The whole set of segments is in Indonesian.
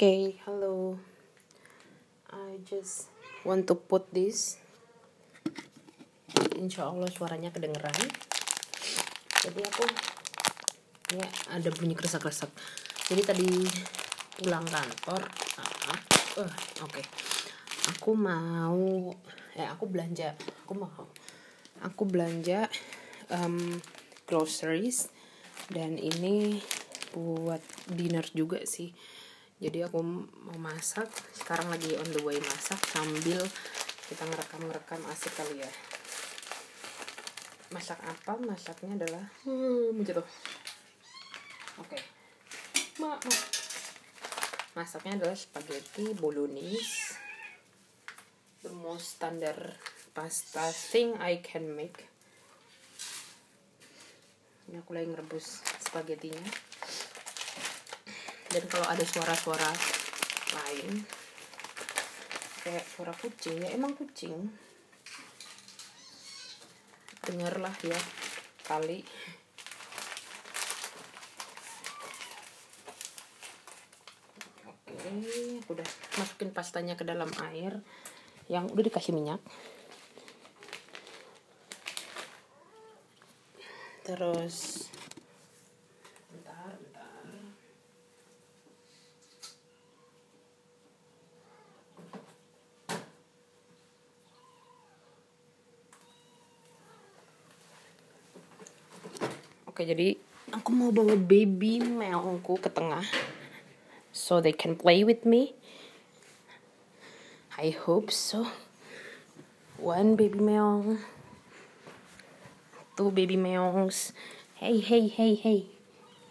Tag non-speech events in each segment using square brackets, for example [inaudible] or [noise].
Okay, hello. I just want to put this. Insya Allah suaranya kedengeran. Jadi aku ya ada bunyi kresak-kresak. Jadi tadi pulang kantor. Uh, oke. Okay. Aku mau, eh aku belanja. Aku mau. Aku belanja um, groceries dan ini buat dinner juga sih jadi aku mau masak. Sekarang lagi on the way masak sambil kita ngerekam ngerekam asik kali ya. Masak apa? Masaknya adalah hmm, jatuh oke. Okay. ma, ma. masaknya adalah spaghetti bolognese. The most standard pasta thing I can make. Ini aku lagi ngerebus spagettinya dan kalau ada suara-suara lain kayak suara kucing ya emang kucing. Dengarlah ya kali. Oke udah masukin pastanya ke dalam air yang udah dikasih minyak. Terus Oke, jadi aku mau bawa baby meongku ke tengah. So they can play with me. I hope so. One baby meong. Two baby meongs. Hey, hey, hey, hey.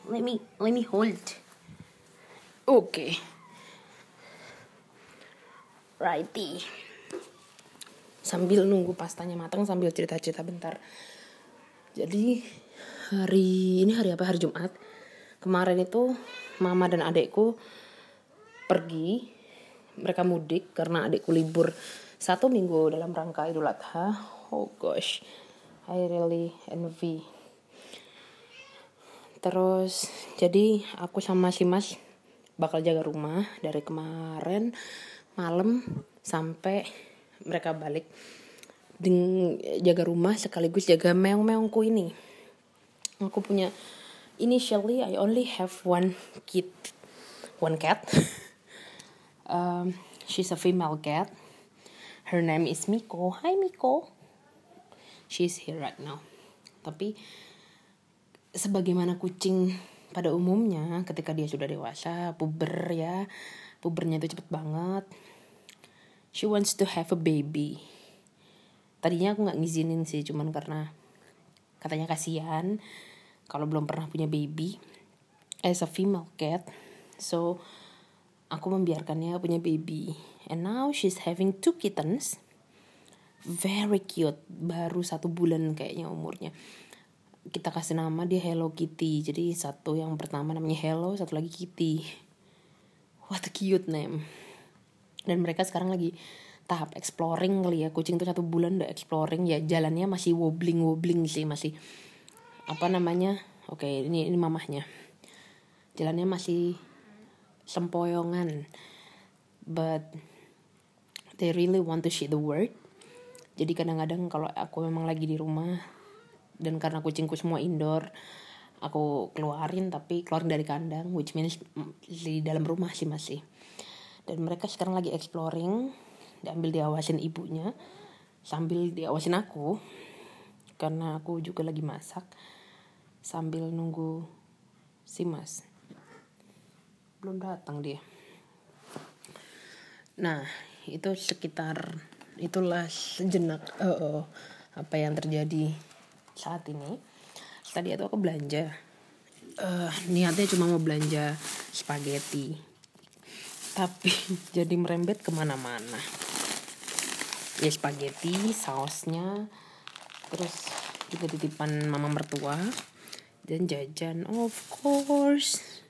Let me, let me hold. Oke. Okay. Righty. Sambil nunggu pastanya matang sambil cerita-cerita bentar. Jadi hari ini hari apa? Hari Jumat. Kemarin itu mama dan adekku pergi. Mereka mudik karena adekku libur satu minggu dalam rangka Idul Adha. Oh gosh. I really envy. Terus jadi aku sama si mas bakal jaga rumah dari kemarin malam sampai mereka balik. Jaga rumah sekaligus jaga meong-meongku ini aku punya initially I only have one kid one cat. [laughs] Um, she's a female cat. Her name is Miko. Hi Miko. She's here right now. Tapi sebagaimana kucing pada umumnya ketika dia sudah dewasa puber ya pubernya itu cepet banget. She wants to have a baby. Tadinya aku nggak ngizinin sih cuman karena katanya kasihan kalau belum pernah punya baby as a female cat so aku membiarkannya punya baby. And now she's having two kittens. Very cute. Baru satu bulan kayaknya umurnya. Kita kasih nama dia Hello Kitty. Jadi satu yang pertama namanya Hello satu lagi Kitty. What a cute name. Dan mereka sekarang lagi tahap exploring kali ya. Kucing tuh satu bulan udah exploring ya. Jalannya masih wobbling wobbling sih masih apa namanya oke okay, ini ini mamahnya. Jalannya masih sempoyongan but they really want to see the world jadi kadang-kadang kalau aku memang lagi di rumah dan karena kucingku semua indoor aku keluarin tapi keluarin dari kandang which means di dalam rumah sih masih. Dan mereka sekarang lagi exploring diambil diawasin ibunya sambil diawasin aku karena aku juga lagi masak sambil nunggu si mas. Belum datang dia. Nah itu sekitar itulah sejenak uh, uh, apa yang terjadi saat ini. Tadi itu aku belanja. Uh, niatnya cuma mau belanja spaghetti. Tapi [laughs] jadi merembet ke mana-mana. Ya spaghetti sausnya terus juga titipan mama mertua dan jajan of course.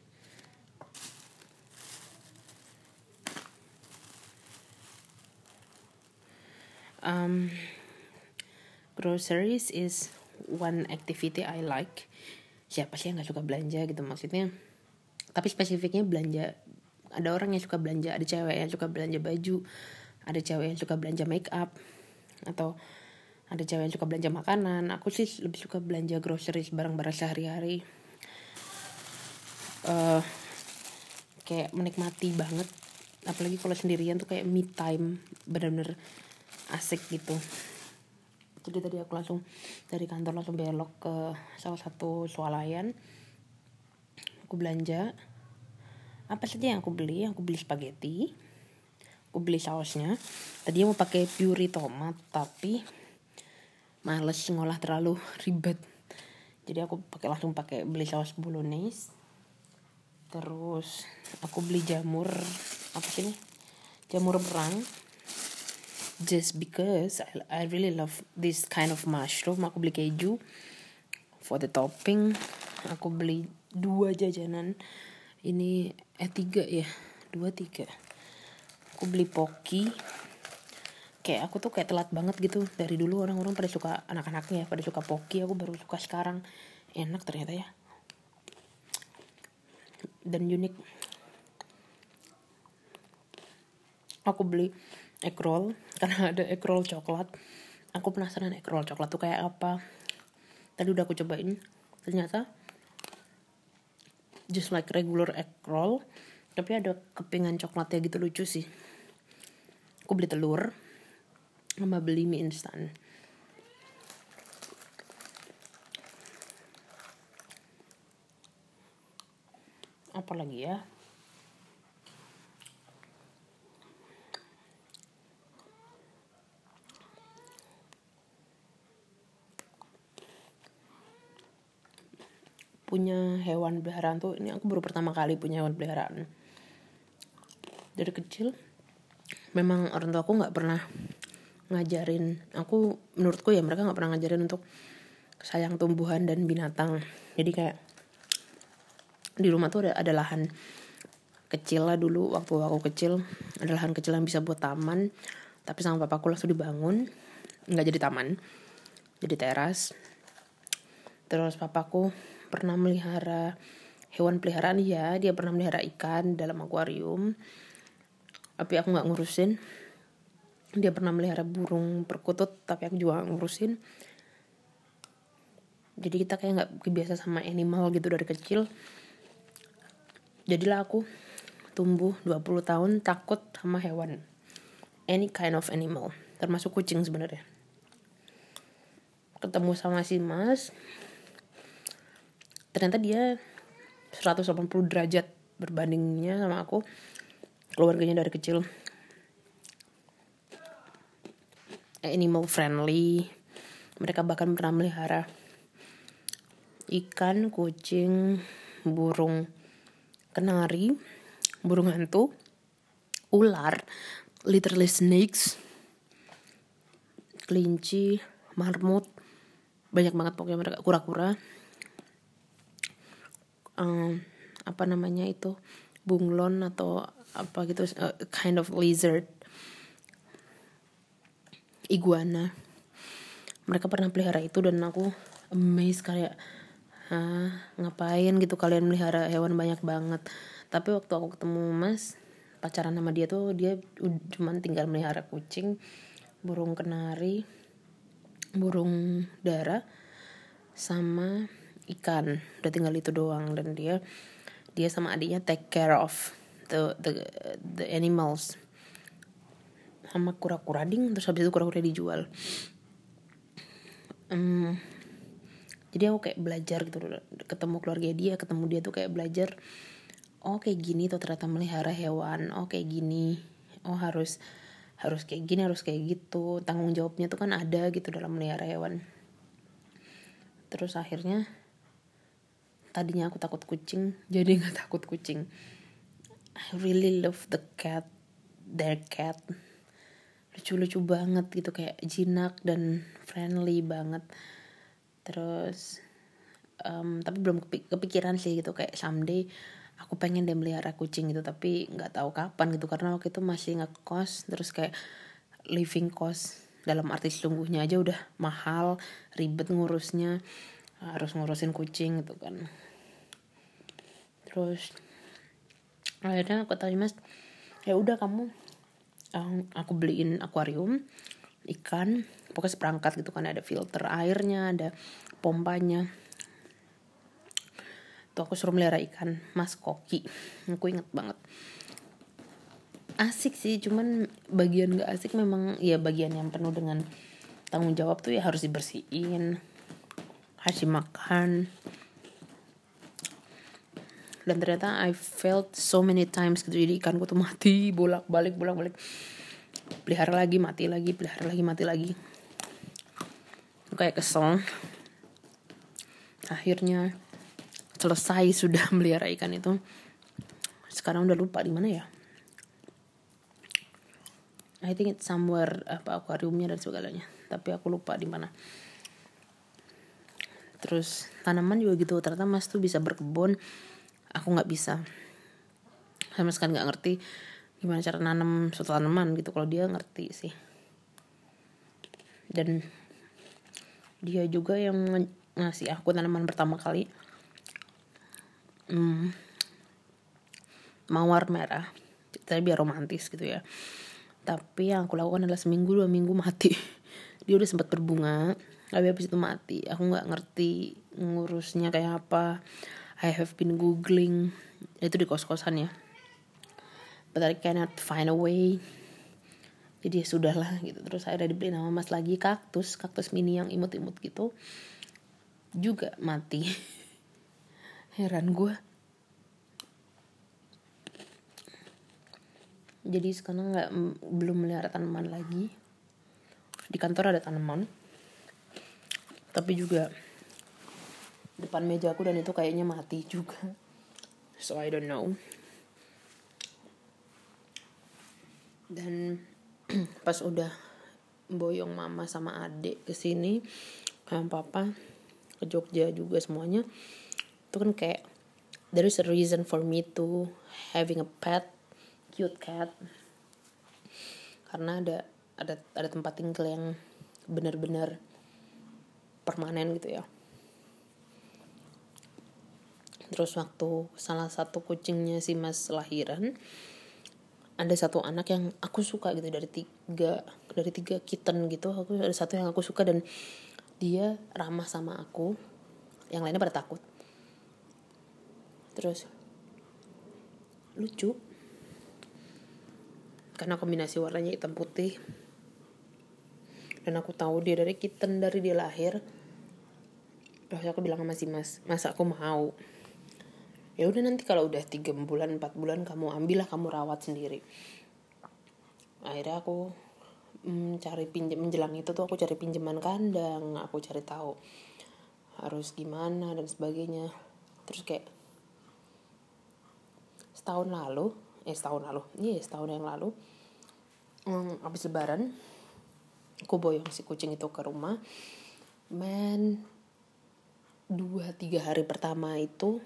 Um, groceries is one activity I like. Siapa sih yang nggak suka belanja gitu maksudnya? Tapi spesifiknya belanja ada orang yang suka belanja ada cewek yang suka belanja baju ada cewek yang suka belanja make up atau ada cewek yang suka belanja makanan. Aku sih lebih suka belanja groceries barang-barang sehari-hari. Uh, kayak menikmati banget. Apalagi kalau sendirian tuh kayak me time bener-bener asik gitu. Jadi tadi aku langsung dari kantor langsung belok ke salah satu swalayan. Aku belanja. Apa saja yang aku beli? Aku beli spaghetti. Aku beli sausnya. Tadi mau pakai puree tomat tapi males ngolah terlalu ribet. Jadi aku pakai langsung pakai beli saus bolognese. Terus aku beli jamur apa sih ini? Jamur berang just because I, I really love this kind of mushroom. Aku beli keju for the topping. Aku beli dua jajanan. Ini eh tiga ya? Dua tiga. Aku beli poki kayak aku tuh kayak telat banget gitu. Dari dulu orang-orang pada suka anak-anaknya pada suka poki aku baru suka sekarang. Enak ternyata ya. Dan unik. Aku beli egg roll [laughs] karena ada egg roll coklat. Aku penasaran egg roll coklat tuh kayak apa. Tadi udah aku cobain ternyata just like regular egg roll tapi ada kepingan coklatnya gitu lucu sih. Aku beli telur sama beli mie instan. Apa lagi ya? Punya hewan peliharaan tuh ini aku baru pertama kali punya hewan peliharaan. Dari kecil memang orang tua aku nggak pernah ngajarin. Aku menurutku ya mereka nggak pernah ngajarin untuk sayang tumbuhan dan binatang. Jadi kayak di rumah tuh ada, ada lahan kecil lah dulu waktu aku kecil. Ada lahan kecil yang bisa buat taman. Tapi sama papaku langsung dibangun. Nggak jadi taman. Jadi teras. Terus papaku pernah melihara hewan peliharaan. Ya dia pernah melihara ikan dalam akuarium. Tapi aku nggak ngurusin dia pernah melihara burung perkutut tapi aku juga ngurusin. Jadi kita kayak nggak kebiasa sama animal gitu dari kecil. Jadilah aku tumbuh 20 tahun takut sama hewan. Any kind of animal. Termasuk kucing sebenarnya. Ketemu sama si mas. Ternyata dia 180 derajat berbandingnya sama aku. Keluarganya dari kecil animal friendly. Mereka bahkan pernah melihara ikan kucing burung kenari burung hantu ular literally snakes kelinci marmut. Banyak banget pokoknya mereka kura-kura. Um, apa namanya itu? Bunglon atau apa gitu uh, kind of lizard iguana. Mereka pernah pelihara itu dan aku amazed kayak ah ngapain gitu kalian melihara hewan banyak banget? Tapi waktu aku ketemu mas pacaran sama dia tuh dia cuman tinggal melihara kucing burung kenari burung dara sama ikan. Udah tinggal itu doang dan dia dia sama adiknya take care of the the the animals sama kura-kura ding terus habis itu kura-kura dijual. Um, jadi aku kayak belajar gitu ketemu keluarga dia ketemu dia tuh kayak belajar oh kayak gini tuh ternyata melihara hewan oh kayak gini oh harus harus kayak gini harus kayak gitu tanggung jawabnya tuh kan ada gitu dalam melihara hewan. Terus akhirnya tadinya aku takut kucing jadi nggak takut kucing. I really love the cat their cat lucu-lucu banget gitu kayak jinak dan friendly banget. Terus um, tapi belum kepikiran sih gitu kayak someday aku pengen deh melihara kucing gitu tapi nggak tahu kapan gitu karena waktu itu masih ngekos terus kayak living cost dalam arti sesungguhnya aja udah mahal ribet ngurusnya harus ngurusin kucing gitu kan. Terus akhirnya aku tanya mas ya udah kamu aku beliin akuarium ikan pokoknya seperangkat gitu kan ada filter airnya ada pompanya. Tuh aku suruh melihara ikan mas koki. Aku inget banget. Asik sih cuman bagian gak asik memang ya bagian yang penuh dengan tanggung jawab tuh ya harus dibersihin. Kasih makan dan ternyata I felt so many times gitu. Jadi ikanku tuh mati bolak balik bolak balik pelihara lagi mati lagi pelihara lagi mati lagi. Kayak kesel. Akhirnya selesai sudah [laughs] melihara ikan itu. Sekarang udah lupa di mana ya. I think it's somewhere apa akuariumnya dan segalanya. Tapi aku lupa di mana. Terus tanaman juga gitu. Ternyata mas tuh bisa berkebun aku nggak bisa. Sama sekali nggak ngerti gimana cara nanam suatu tanaman gitu kalau dia ngerti sih. Dan dia juga yang ngasih aku tanaman pertama kali. Hmm, mawar merah. Tapi biar romantis gitu ya. Tapi yang aku lakukan adalah seminggu dua minggu mati. [laughs] Dia udah sempat berbunga tapi habis itu mati. Aku nggak ngerti ngurusnya kayak apa I have been googling. Itu di kos kosan ya. But I cannot find a way. Jadi ya sudah lah gitu. Terus akhirnya dibeli nama mas lagi kaktus kaktus mini yang imut-imut gitu. Juga mati. [laughs] Heran gue jadi sekarang nggak belum melihara tanaman lagi. Di kantor ada tanaman. Tapi juga depan meja aku dan itu kayaknya mati juga. So I don't know. Dan [clears throat] pas udah boyong mama sama adik ke sini kayak papa ke Jogja juga semuanya itu kan kayak there is a reason for me to having a pet cute cat. Karena ada ada ada tempat tinggal yang benar-benar permanen gitu ya terus waktu salah satu kucingnya si mas lahiran ada satu anak yang aku suka gitu dari tiga dari tiga kitten gitu aku ada satu yang aku suka dan dia ramah sama aku yang lainnya pada takut. Terus lucu. Karena kombinasi warnanya hitam putih. Dan aku tahu dia dari kitten dari dia lahir. Terus aku bilang sama si mas mas aku mau ya udah nanti kalau udah tiga bulan empat bulan kamu ambillah kamu rawat sendiri. Akhirnya aku mm, cari pinjam menjelang itu tuh aku cari pinjaman kandang aku cari tahu harus gimana dan sebagainya. Terus kayak setahun lalu eh setahun lalu iya setahun yang lalu um, habis lebaran aku boyong si kucing itu ke rumah. Men dua tiga hari pertama itu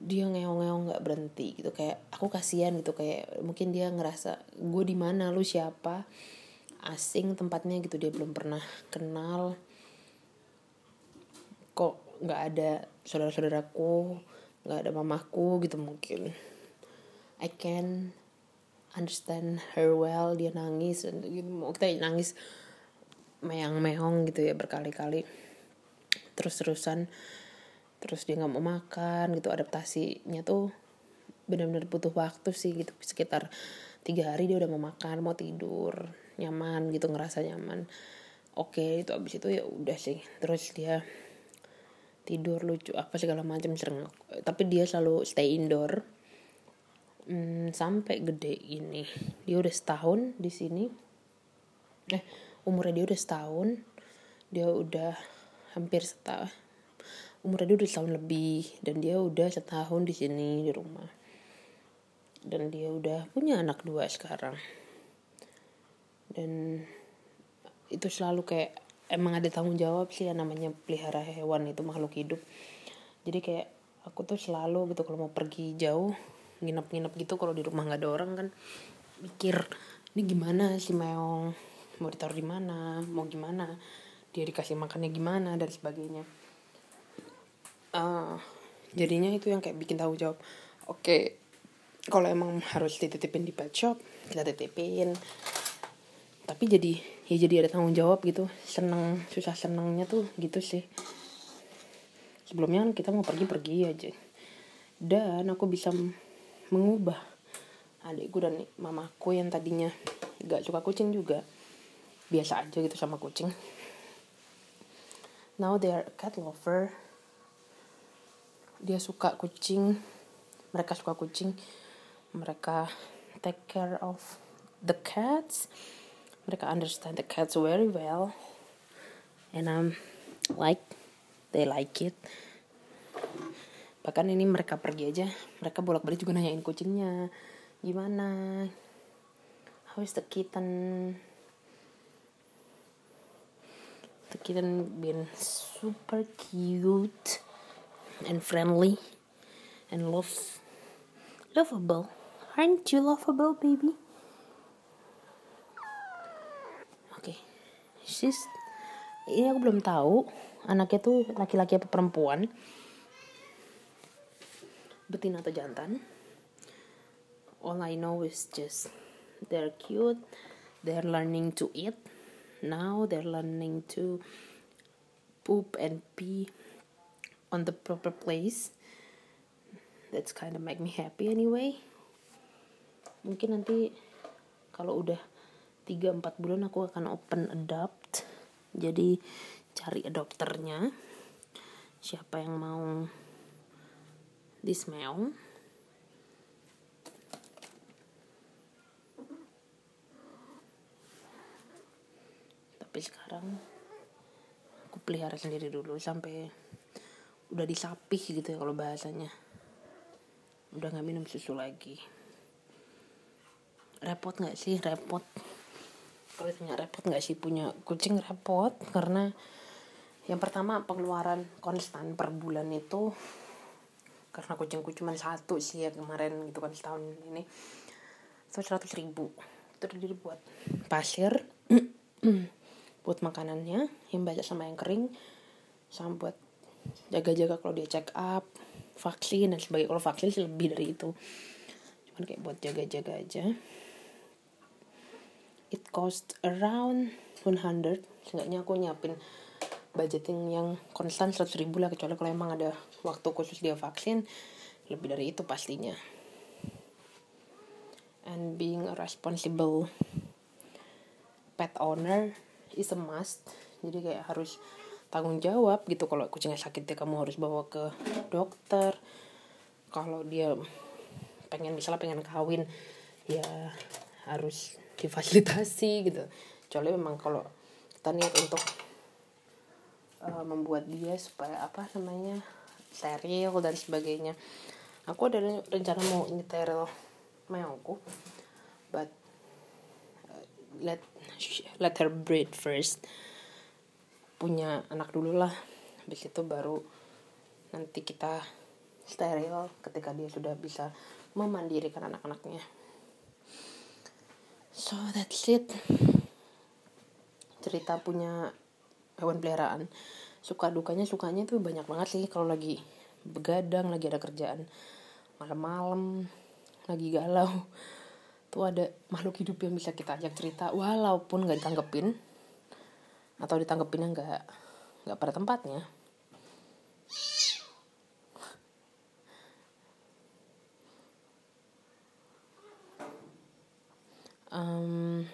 dia ngeong-ngeong nggak berhenti gitu. Kayak aku kasihan gitu kayak mungkin dia ngerasa gue di mana? Lu siapa? Asing tempatnya gitu dia belum pernah kenal. Kok nggak ada saudara-saudaraku nggak ada mamaku gitu mungkin. I can understand her well dia nangis dan gitu. Mau kita nangis meong-meong gitu ya berkali-kali. Terus-terusan terus dia nggak mau makan gitu adaptasinya tuh benar-benar butuh waktu sih gitu sekitar tiga hari dia udah mau makan mau tidur nyaman gitu ngerasa nyaman. Oke itu abis itu ya udah sih terus dia tidur lucu apa segala macam sering tapi dia selalu stay indoor. Hmm, sampai gede ini dia udah setahun di sini. Eh umurnya dia udah setahun dia udah hampir setahun umurnya dia udah setahun lebih dan dia udah setahun di sini di rumah. Dan dia udah punya anak dua sekarang. Dan itu selalu kayak emang ada tanggung jawab sih yang namanya pelihara hewan itu makhluk hidup. Jadi kayak aku tuh selalu gitu kalau mau pergi jauh nginep-nginep gitu kalau di rumah nggak ada orang kan mikir ini gimana sih meong? Mau ditaruh di mana? Mau gimana? Dia dikasih makannya gimana? dan sebagainya uh, jadinya itu yang kayak bikin tahu jawab. Oke okay, kalau emang harus dititipin di pet shop kita titipin. Tapi jadi ya jadi ada tanggung jawab gitu. Seneng susah senengnya tuh gitu sih. Sebelumnya kan kita mau pergi-pergi aja. Dan aku bisa mengubah adikku dan mamaku yang tadinya gak suka kucing juga. Biasa aja gitu sama kucing. Now they are cat lover dia suka kucing mereka suka kucing mereka take care of the cats mereka understand the cats very well and I'm like they like it. Bahkan ini mereka pergi aja mereka bolak balik juga nanyain kucingnya gimana? How is the kitten? The kitten been super cute and friendly and love lovable. Aren't you lovable baby? She's ini aku belum tahu anaknya tuh laki-laki apa perempuan. Betina atau jantan. All I know is just they're cute they're learning to eat. Now they're learning to poop and pee on the proper place. That's kind of make me happy anyway. Mungkin nanti kalau udah 3-4 bulan aku akan open adopt. Jadi cari dokternya. Siapa yang mau dismeong tapi sekarang aku pelihara sendiri dulu sampai udah disapih gitu ya kalau bahasanya. Udah nggak minum susu lagi. Repot nggak sih? Repot. Kalau ditanya repot nggak sih punya kucing repot. Karena yang pertama pengeluaran konstan per bulan itu karena kucingku cuma satu sih ya kemarin gitu kan setahun ini itu seratus ribu. Terdiri buat pasir [clears throat] buat makanannya yang banyak sama yang kering sama buat jaga-jaga kalau dia check up vaksin dan sebagainya kalau vaksin sih lebih dari itu. Cuman kayak buat jaga-jaga aja. It cost around 100 seenggaknya aku nyiapin budgeting yang konstan 100 ribu lah kecuali kalau emang ada waktu khusus dia vaksin. Lebih dari itu pastinya. And being a responsible pet owner is a must. Jadi kayak harus tanggung jawab gitu. Kalau kucingnya sakit ya kamu harus bawa ke dokter. Kalau dia pengen misalnya pengen kawin ya harus difasilitasi gitu. Kecuali memang kalau kita niat untuk uh, membuat dia supaya apa namanya steril dan sebagainya. Aku ada rencana mau nyeteril meongku but uh, let let her breed first punya anak dulu lah. Habis itu baru nanti kita steril ketika dia sudah bisa memandirikan anak-anaknya. So that's it. Cerita punya hewan peliharaan. Suka dukanya sukanya tuh banyak banget sih. Kalau lagi begadang lagi ada kerjaan malam-malam lagi galau tuh ada makhluk hidup yang bisa kita ajak cerita walaupun nggak ditanggepin atau ditanggepinnya nggak nggak pada tempatnya. Um,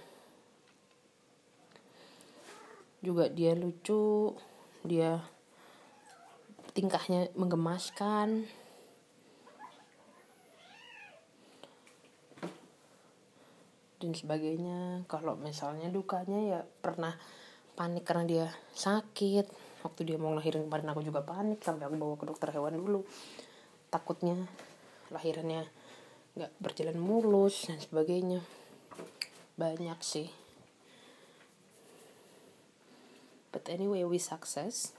juga dia lucu dia tingkahnya menggemaskan. Dan sebagainya. Kalau misalnya dukanya ya pernah panik karena dia sakit. Waktu dia mau lahirin kemarin aku juga panik sampai aku bawa ke dokter hewan dulu. Takutnya lahirannya nggak berjalan mulus dan sebagainya. Banyak sih. But anyway we success.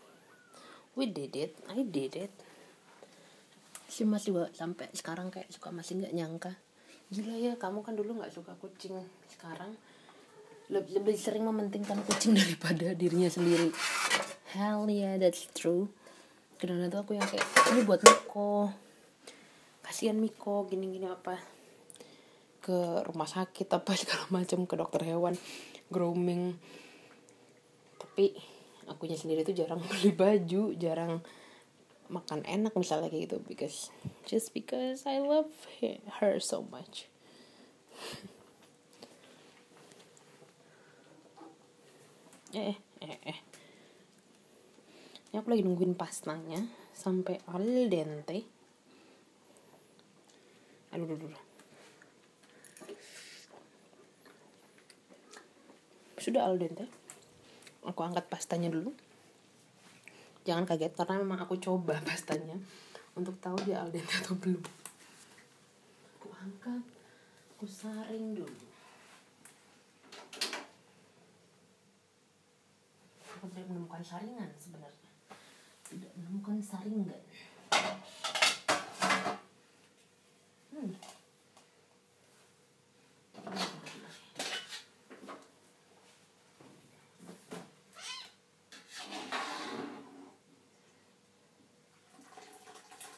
We did it. I did it. Si mas juga sampai sekarang kayak suka masih nggak nyangka. Gila ya kamu kan dulu nggak suka kucing. Sekarang lebih, sering mementingkan kucing [laughs] daripada dirinya sendiri. Hell yeah that's true. Kadang tuh aku yang kayak ini buat Miko. Kasihan Miko gini-gini apa. Ke rumah sakit apa [laughs] segala macam ke dokter hewan grooming. Tapi akunya sendiri tuh jarang [laughs] beli baju jarang makan enak misalnya kayak gitu because just because I love her so much eh eh eh. Ini aku lagi nungguin pastanya sampai al dente. Aduh aduh, aduh. sudah al dente. Aku angkat pastanya dulu. Jangan kaget karena memang aku coba [laughs] pastanya untuk tahu dia al dente atau belum. Aku angkat aku saring dulu aku tidak menemukan saringan sebenarnya. Tidak menemukan saringan hmm.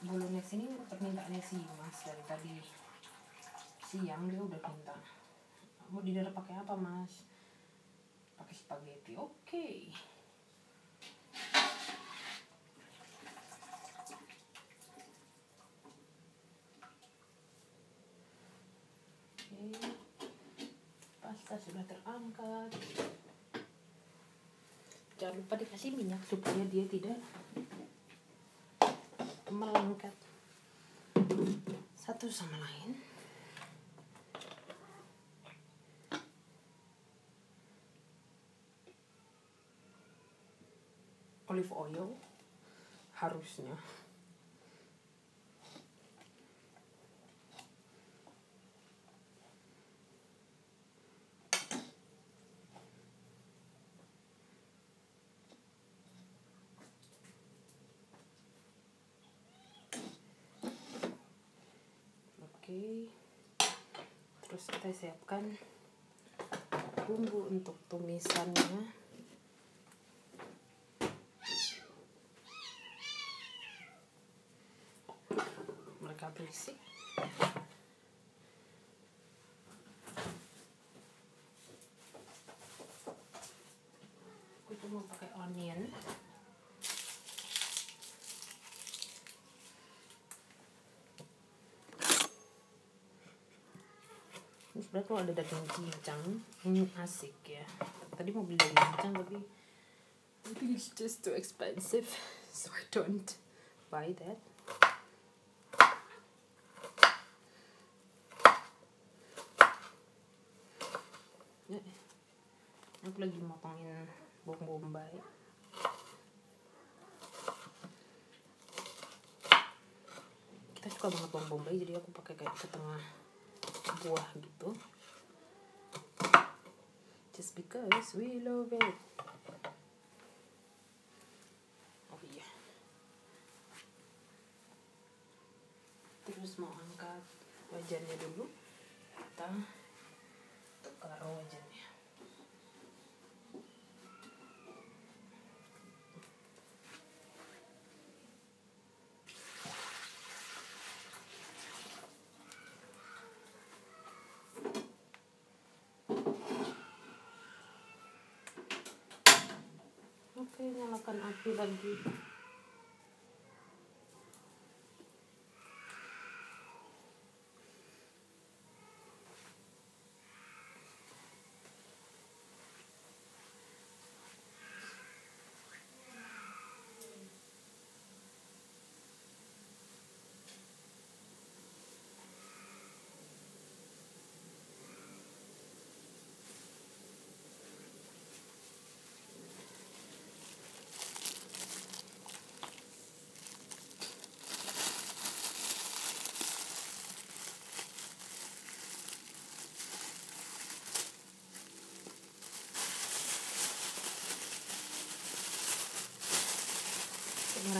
bolognese ini permintaannya si mas dari tadi. Siang dia udah minta. Mau didara pakai apa mas? Pakai spaghetti oke. okay. Oke, pasta sudah terangkat. Jangan minyak supaya dia tidak melengket satu sama lain. Olive oil harusnya. Oke. Terus kita siapkan bumbu untuk tumisannya. Mereka berisik. Aku cuma pakai onion. Sebenarnya kalau ada daging cincang ini asik ya. Tadi mau beli daging cincang tapi I it's just too expensive [laughs] so I don't buy that. Ya, aku lagi motongin bawang bombay. Kita suka banget bawang bombay jadi aku pakai kayak setengah buah gitu. Just because we love it. Oh iya. Terus mau angkat wajannya dulu. Kita taruh wajannya Oke, nyalakan api lagi.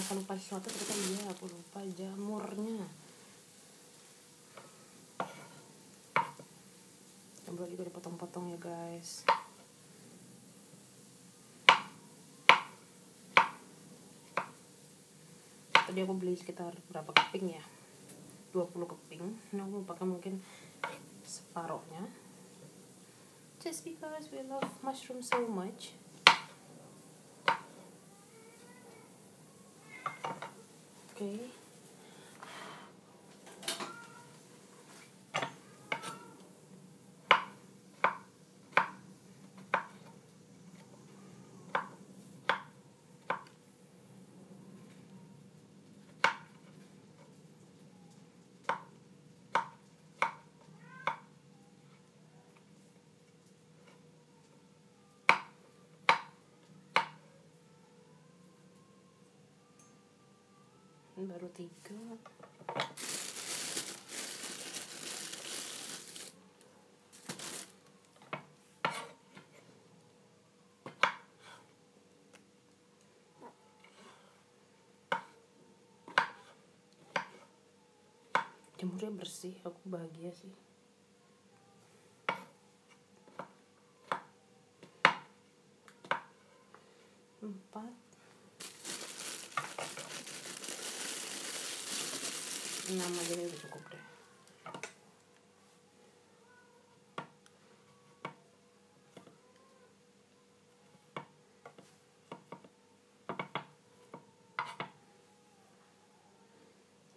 Mereka lupa sesuatu ternyata iya aku lupa jamurnya. Jamur juga dipotong-potong ya guys. Tadi aku beli sekitar berapa keping ya? 20 keping. Ini aku pakai mungkin separohnya. Just because we love mushroom so much okay. Baru tiga. Jemurnya bersih aku bahagia sih. Empat enam aja deh udah cukup deh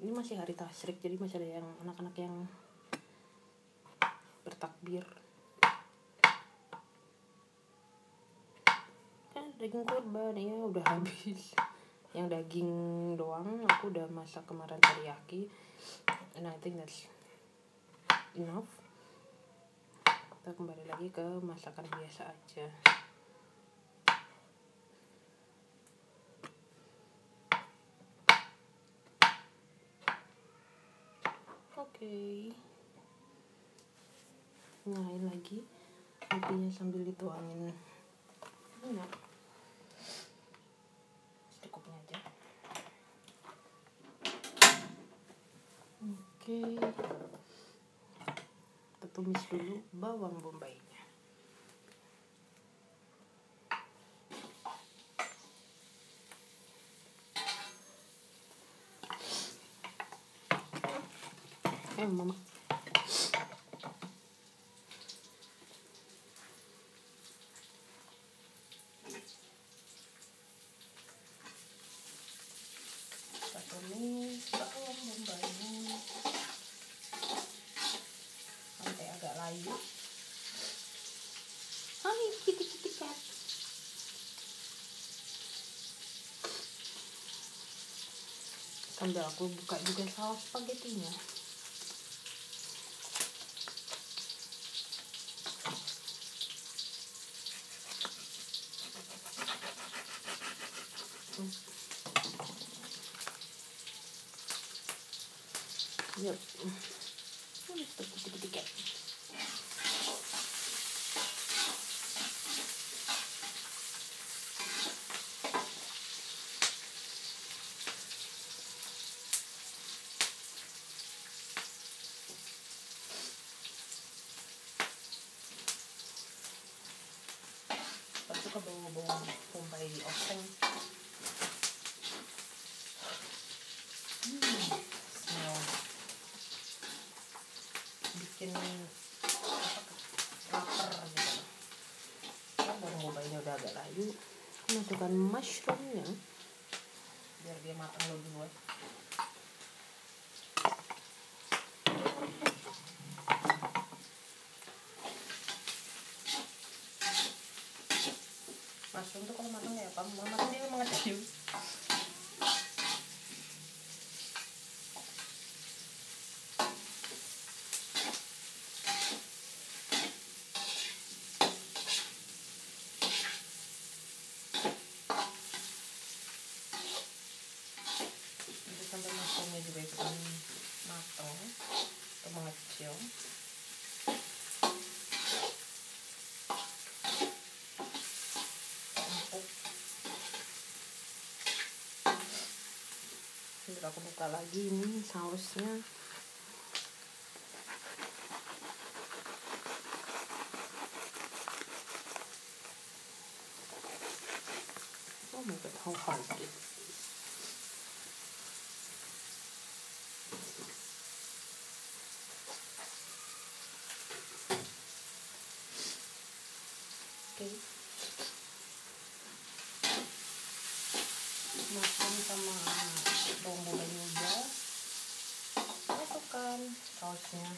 ini masih hari tasrik jadi masih ada yang anak-anak yang bertakbir. Kan daging kurban ya udah habis yang daging doang aku udah masak kemarin teriyaki. And I think that's enough. Kita kembali lagi ke masakan biasa aja. Oke. Okay. nyalain lagi apinya sambil dituangin. Minyak secukupnya aja oke kita tumis dulu bawang bombaynya. Eh mama kita tumis bawang bombaynya sampai agak layu hai kitty kitty cat sambil aku buka juga saus spagettinya Yep. Where's the kitty kitty cat? Suka bau-bau bombay oseng. Hmm, smell. Bikin apa lapar gitu. Bawang bombaynya udah agak layu. Masukkan mushroomnya. Biar dia matang lebih duluan mushroom tuh kalau matang ya apa matang dia mengecil Itu sampai mushroomnya juga ikutan matang atau mengecil empuk Nanti aku buka lagi ini sausnya Oh my god, how hard. oke makan sama bawang bombay udah masukkan sausnya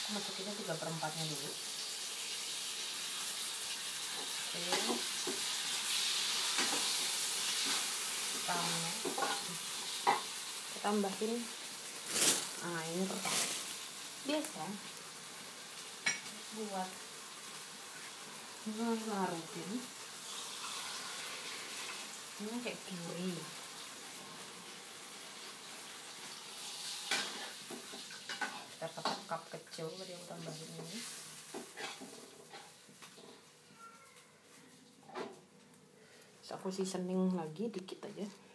Aku masukinnya tiga perempatnya dulu oke tambah tambahin air biasa. Buat ngaruhin ini kayak puri kita pakai cup kecil tadi aku tambahin ini. Terus aku seasoning lagi dikit aja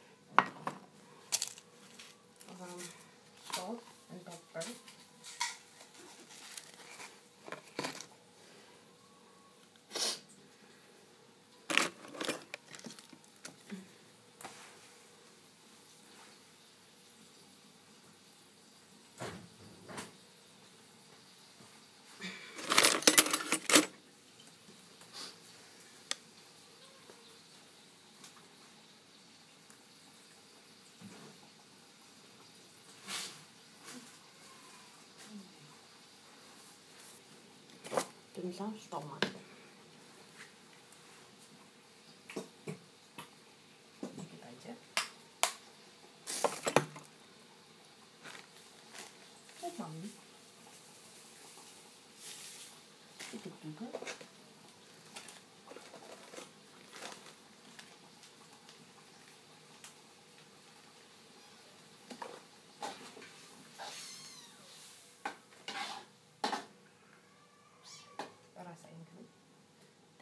юм лам штома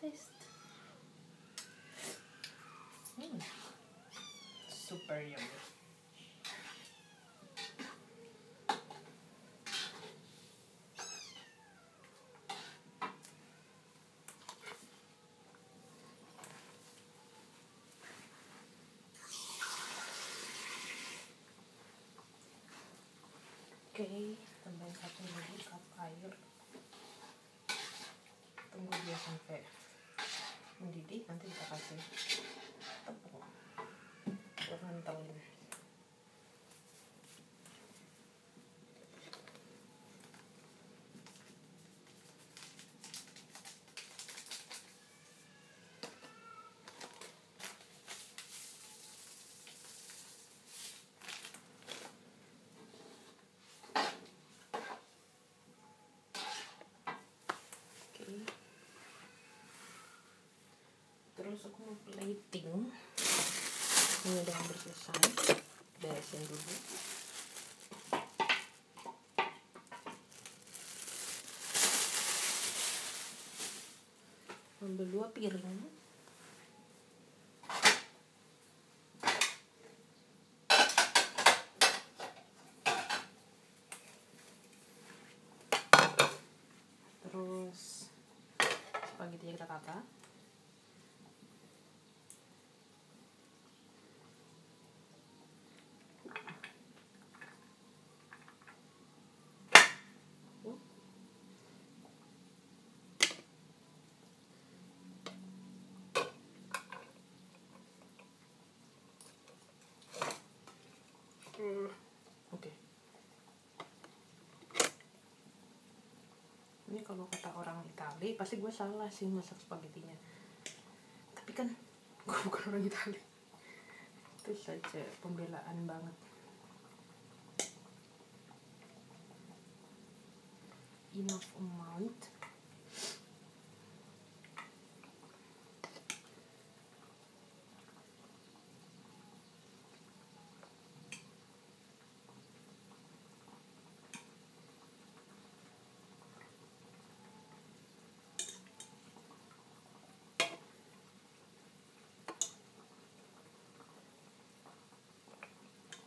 taste. Super yummy. Oke, tambahin satu lagi cup air. Tunggu dia sampai mendidih nanti kita kasih tepung buat oke aku mau plating. Ini udah hampir selesai beresin dulu. Ambil dua piring. Terus spaghetti kita tata Oke. Ini kalau kata orang Itali, pasti gue salah sih masak spagettinya. Tapi kan [laughs] gue bukan orang Itali. Itu saja pembelaan banget. Enough amount.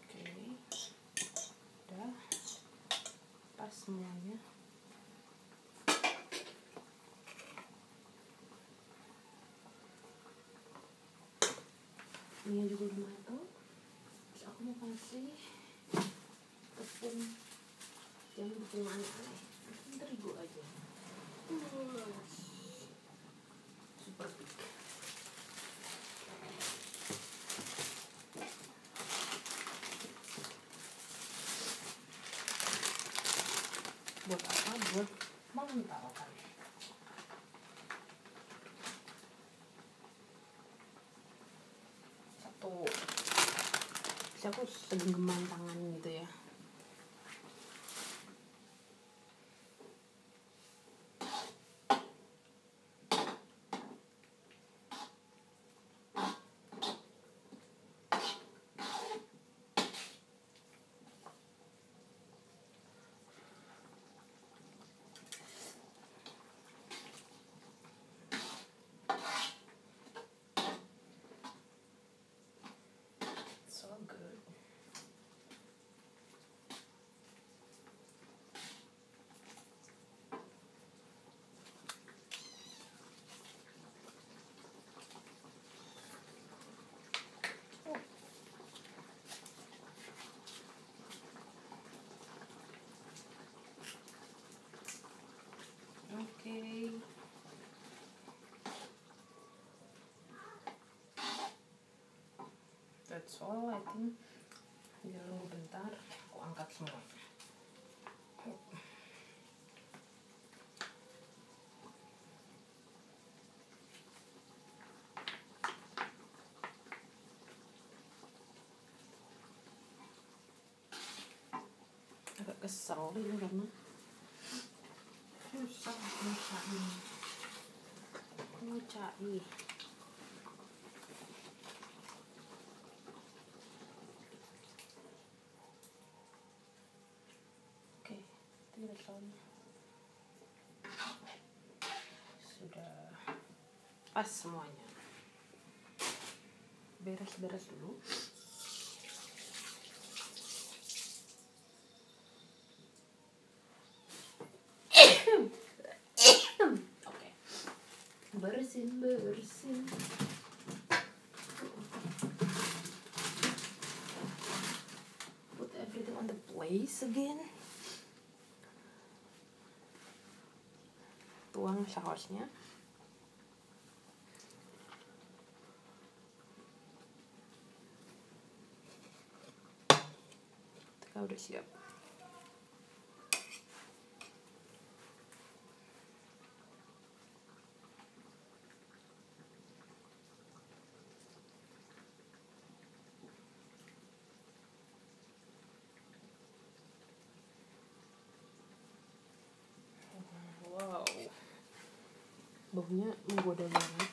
Oke. Udah. Pas semuanya. Ini juga udah matang. Terus aku mau kasih tepung yang bikin aneh-aneh. Terigu aja. Hmm. super big buat apa buat mengentalkan satu. Bisa aku segenggaman tangan gitu ya so good Okay. That's all I think. Biar nunggu bentar, aku angkat semua. Agak kesel ini karena susah ngucai ngucai oke soalnya sudah pas semuanya beres-beres dulu Oke. Bersin, bersin. Put everything on the place again. Sausnya. Kita udah siap. Baunya menggoda banget.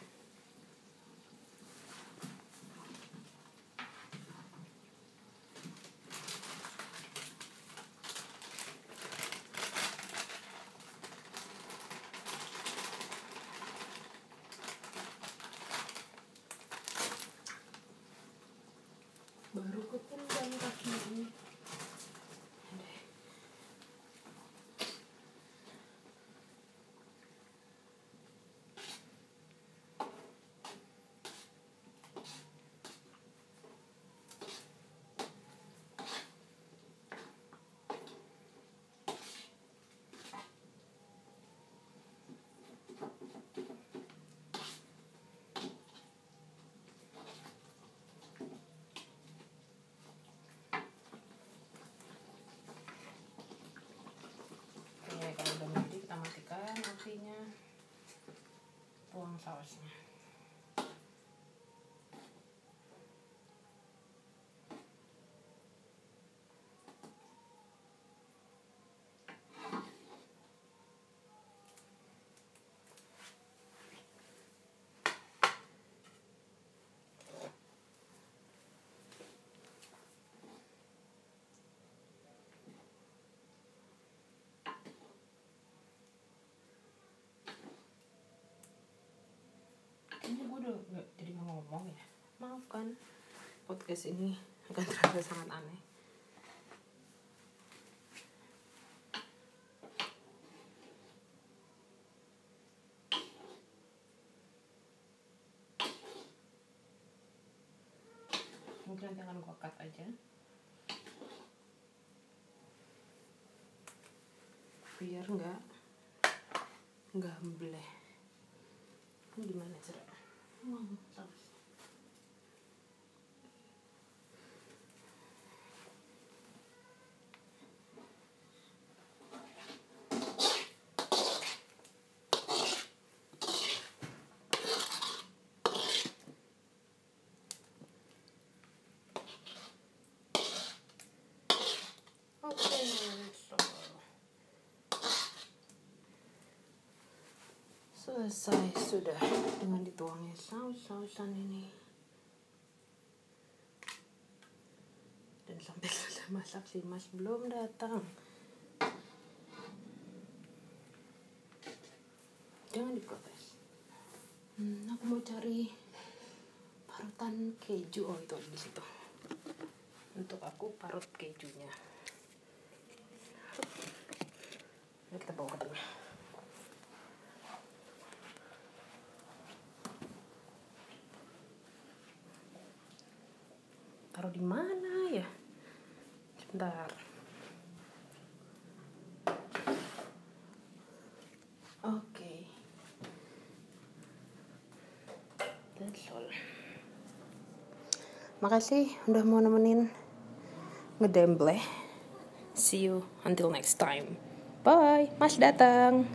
awesome. Kayaknya gue udah gak jadi nggak ngomong ya. Maafkan. Podcast ini akan terasa sangat aneh. Mungkin nanti akan gue cut aja. Biar nggak gamble ini di mana cara Oke, so. Selesai. Sudah. Dengan dituangnya. Saus-sausan ini. Dan sampai [laughs] selesai masak si mas belum datang. Jangan diprotes. Hmm, aku mau cari parutan keju. Oh itu di situ. Untuk aku parut kejunya. Kita bawa ke tengah taruh di mana ya sebentar oke. All makasih udah mau nemenin. Ngedemble. See you until next time. Bye. Mas datang